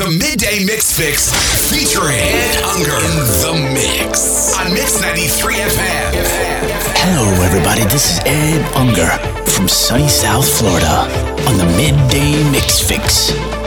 The Midday Mix Fix featuring Ed Unger in the mix on Mix 93 FM. Hello, everybody. This is Ed Unger from sunny South Florida on the Midday Mix Fix.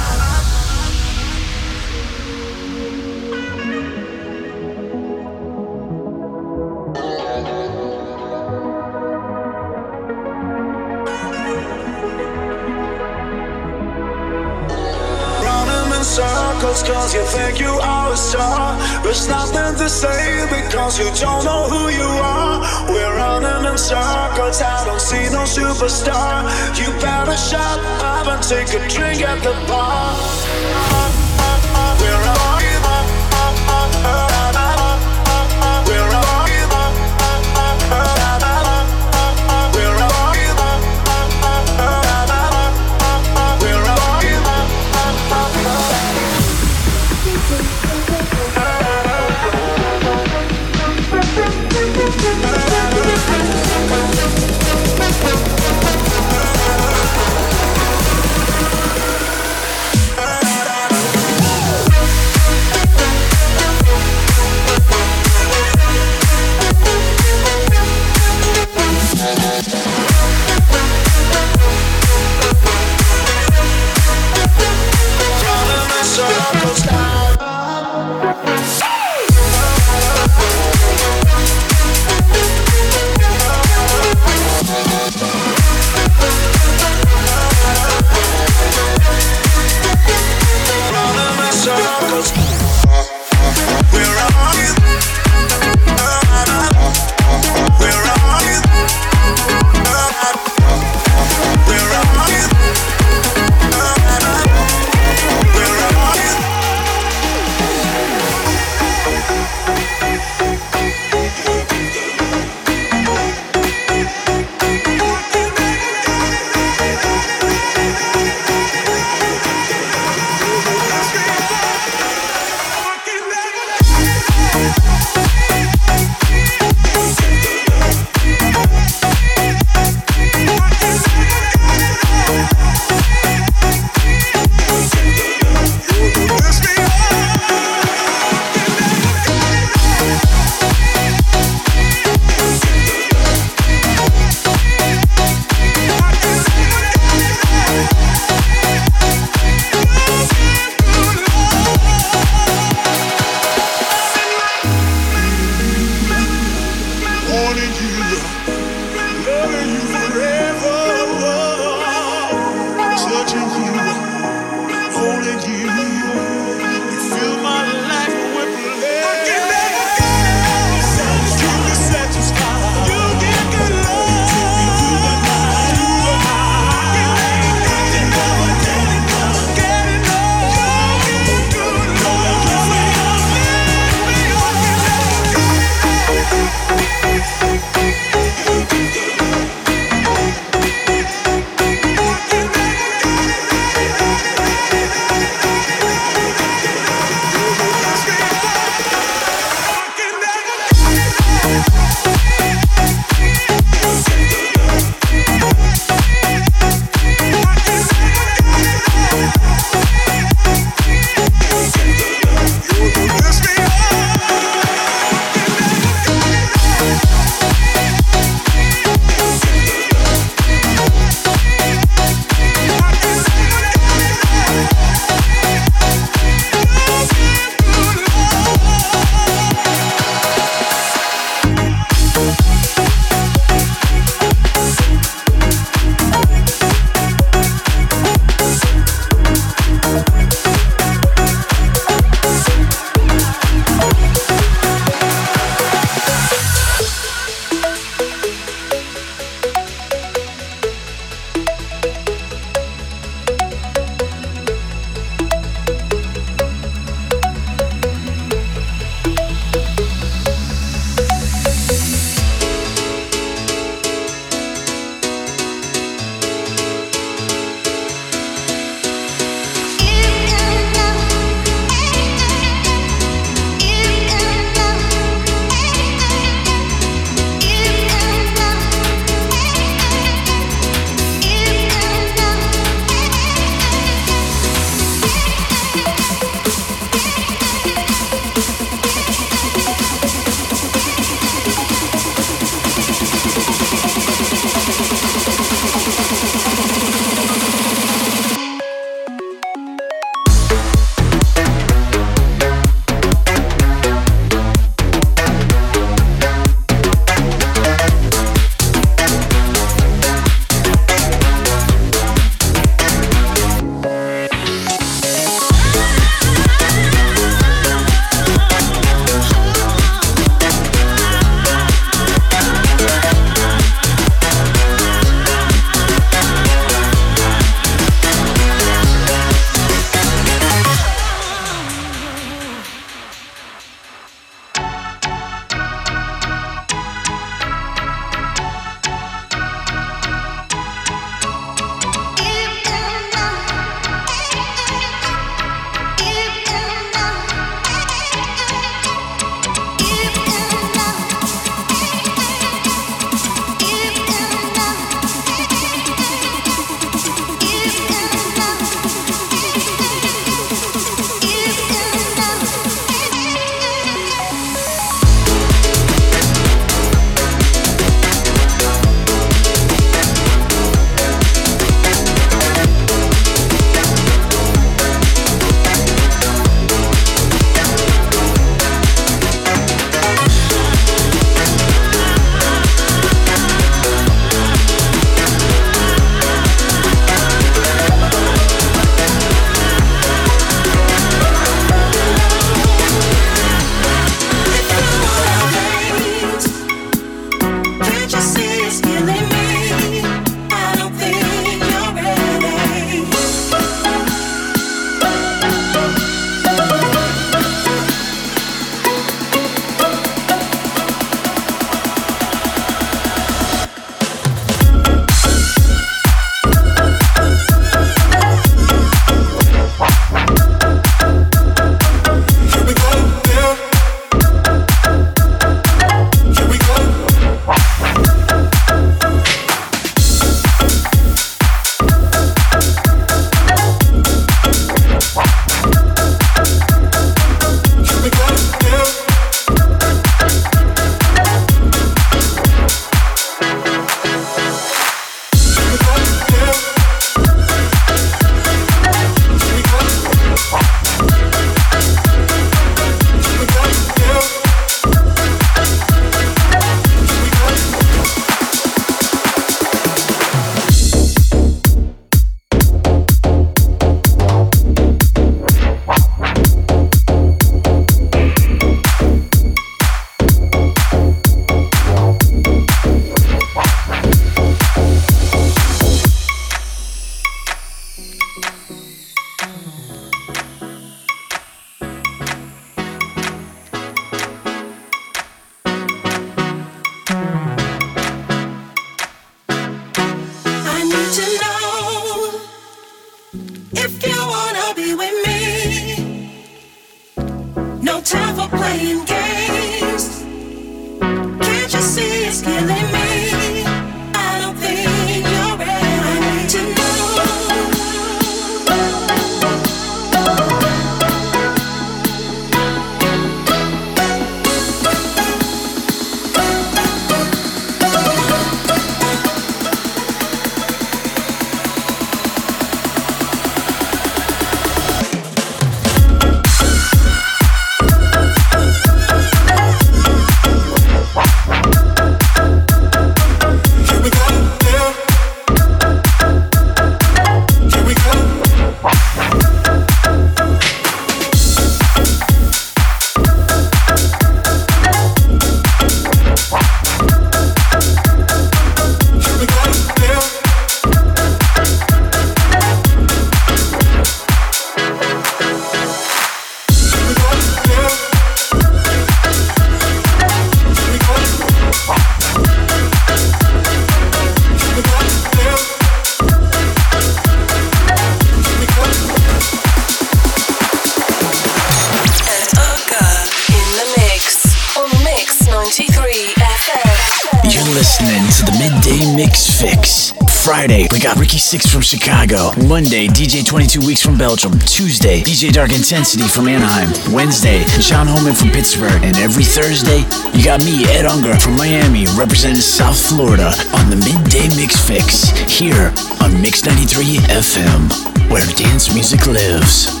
6 from Chicago. Monday, DJ 22 Weeks from Belgium. Tuesday, DJ Dark Intensity from Anaheim. Wednesday, Sean Holman from Pittsburgh. And every Thursday, you got me, Ed Unger from Miami, representing South Florida on the Midday Mix Fix here on Mix 93 FM, where dance music lives.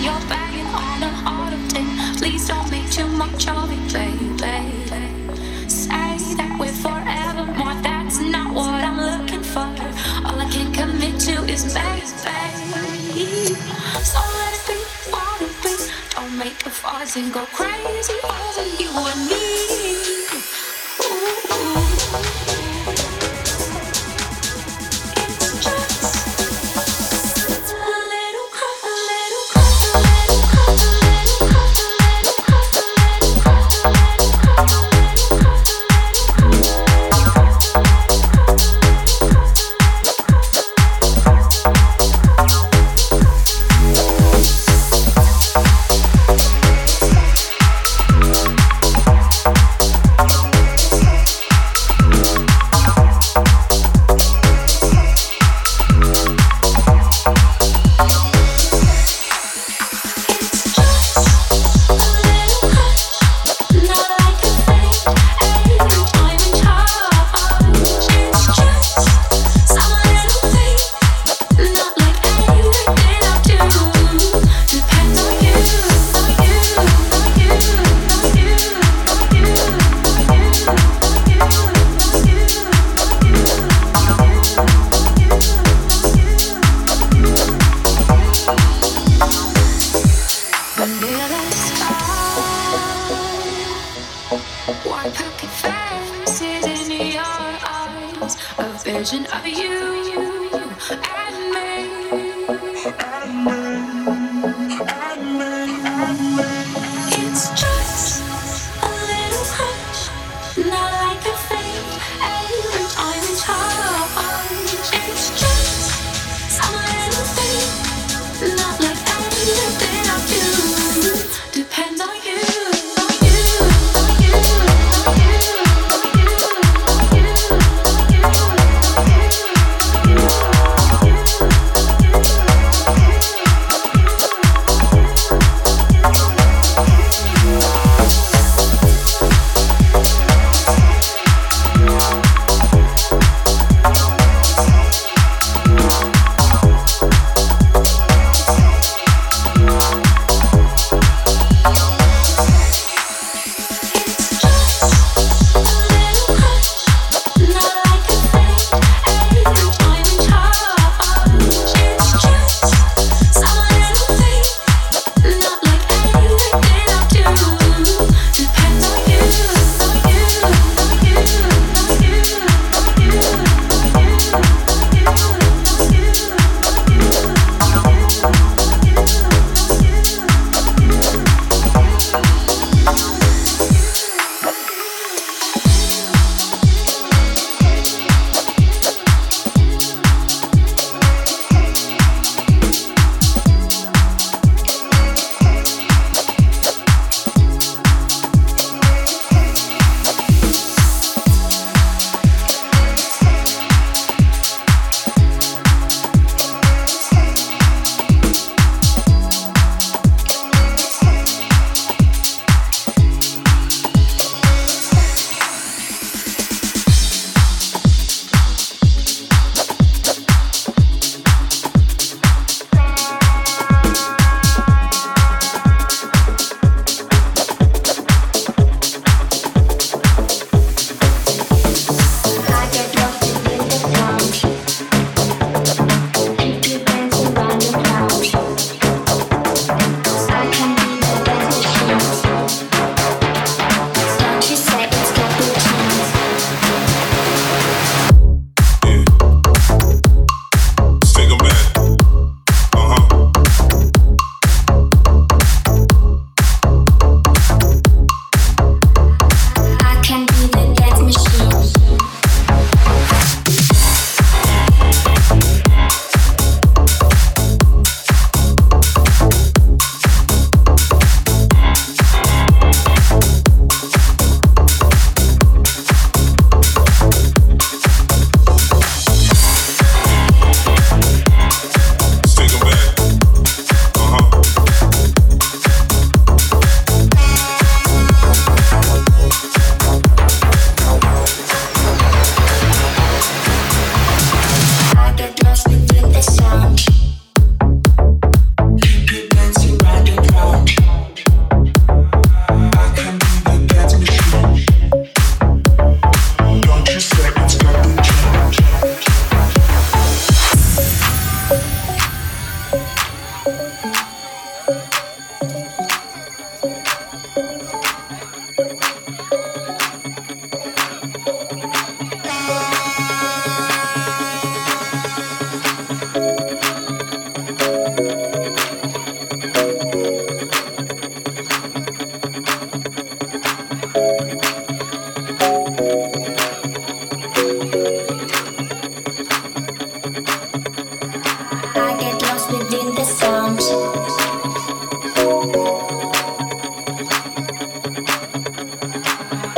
you're banging on an autumn day. Please don't make too much of it, baby. Say that we're forever, forevermore. That's not what I'm looking for. All I can commit to is baby. So let it be, what it be. Don't make the fuss and go crazy over you and me.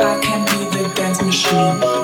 Love is blind, the dance lose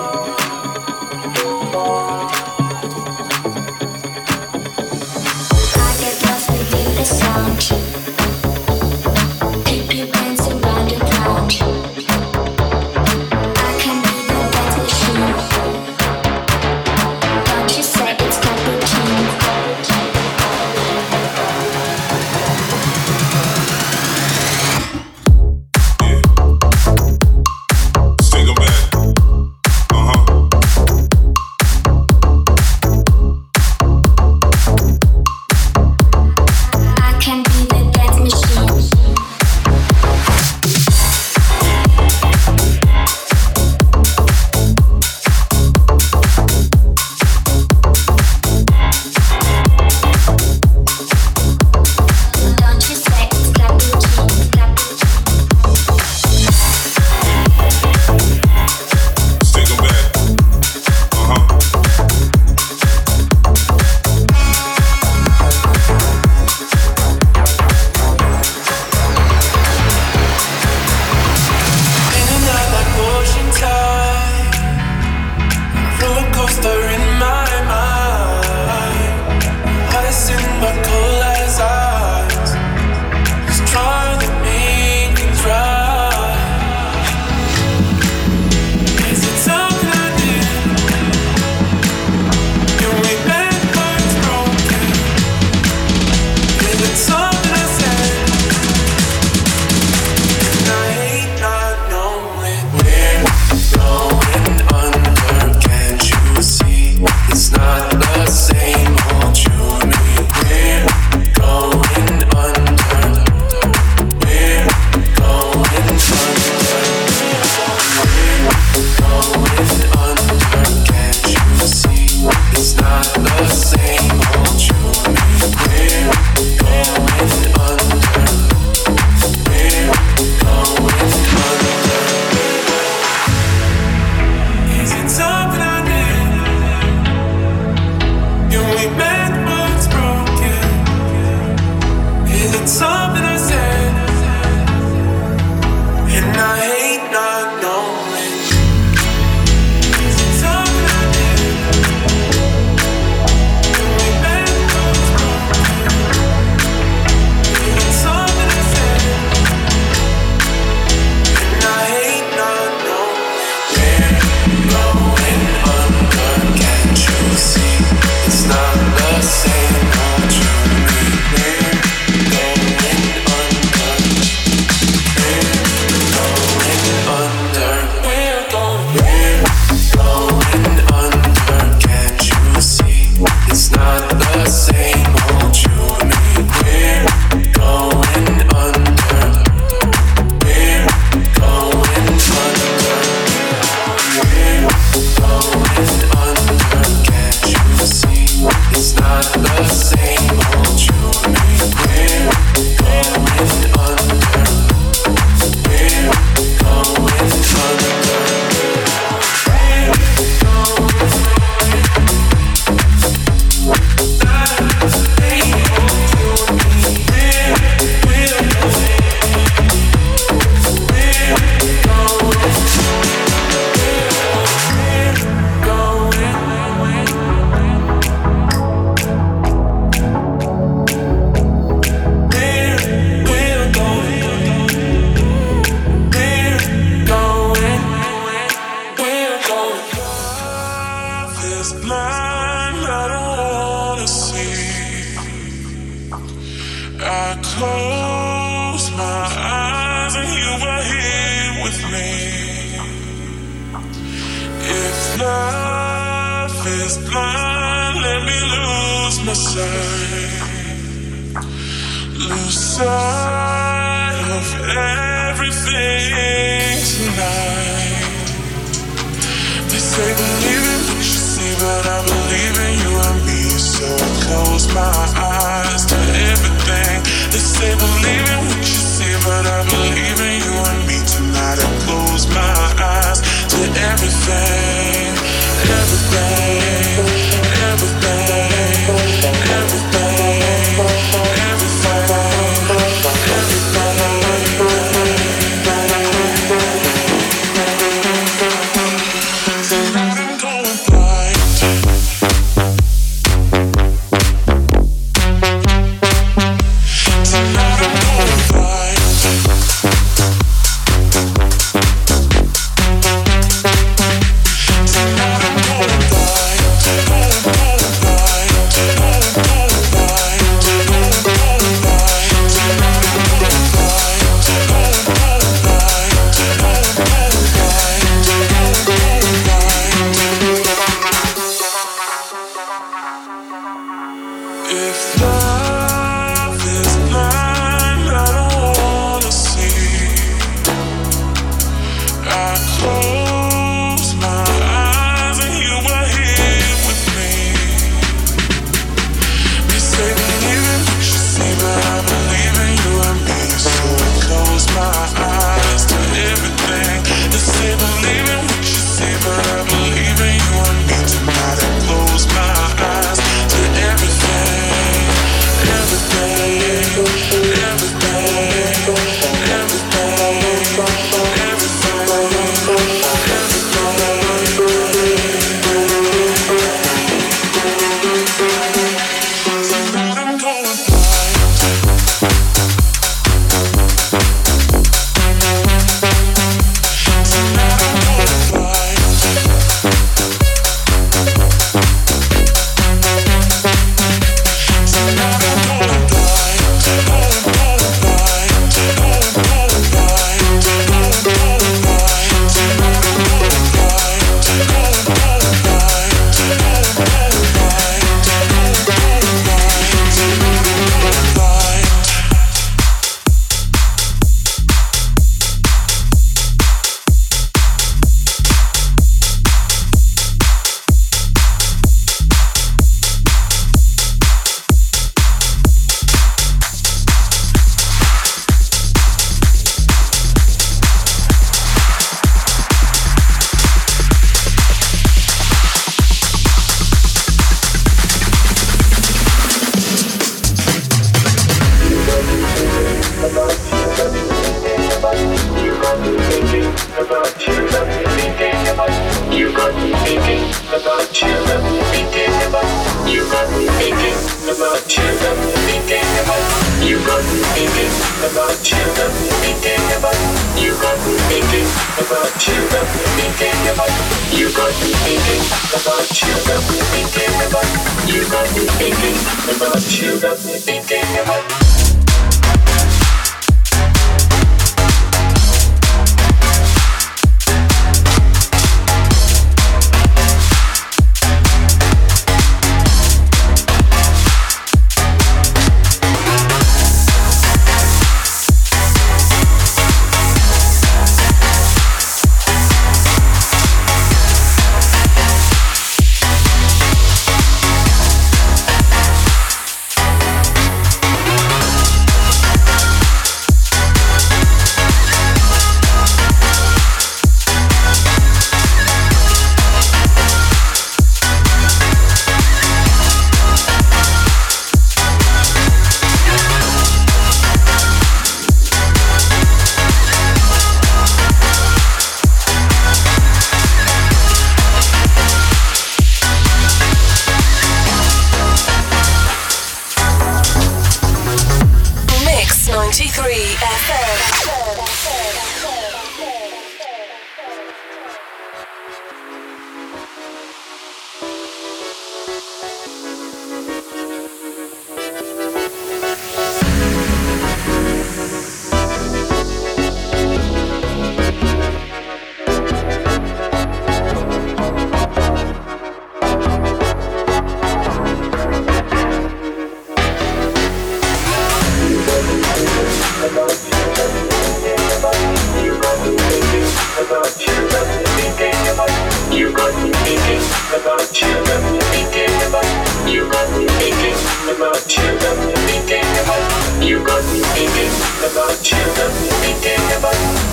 you got me thinking about you. got me thinking about you got me thinking about you got me thinking about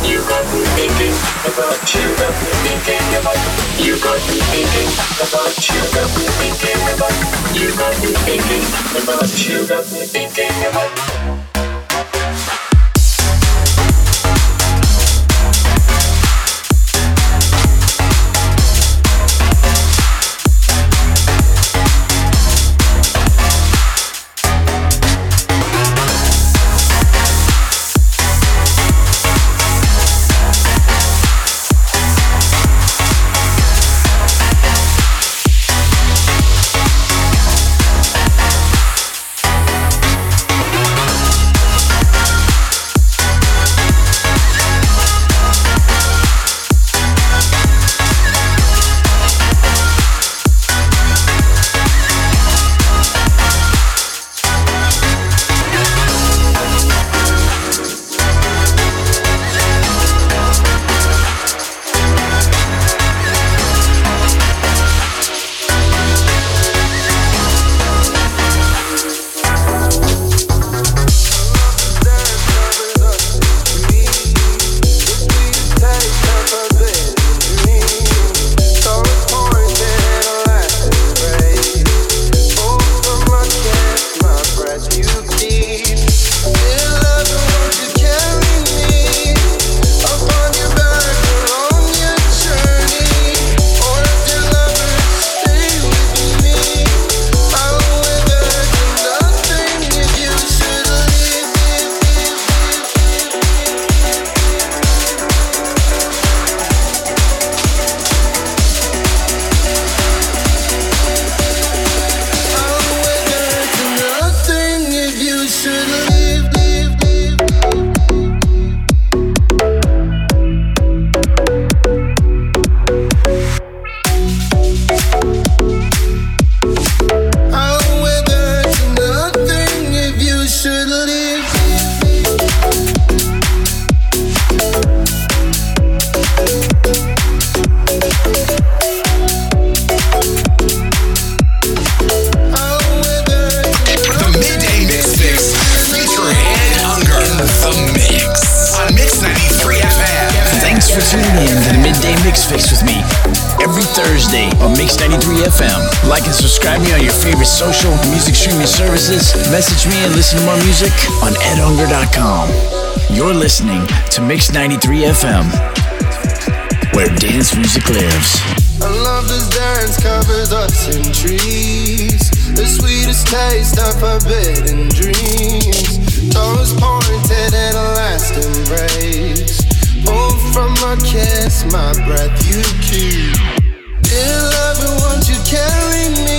You got me thinking about you. got me thinking about you got me thinking about you got me thinking about you got me thinking about you got me thinking about should Message me and listen to more music on edunger.com. You're listening to Mix 93 FM, where dance music lives. I love this dance covers us in trees. The sweetest taste of forbidden dreams. Toes pointed in a last embrace. Oh, from a kiss, my breath you keep. Dear lover, won't you carry me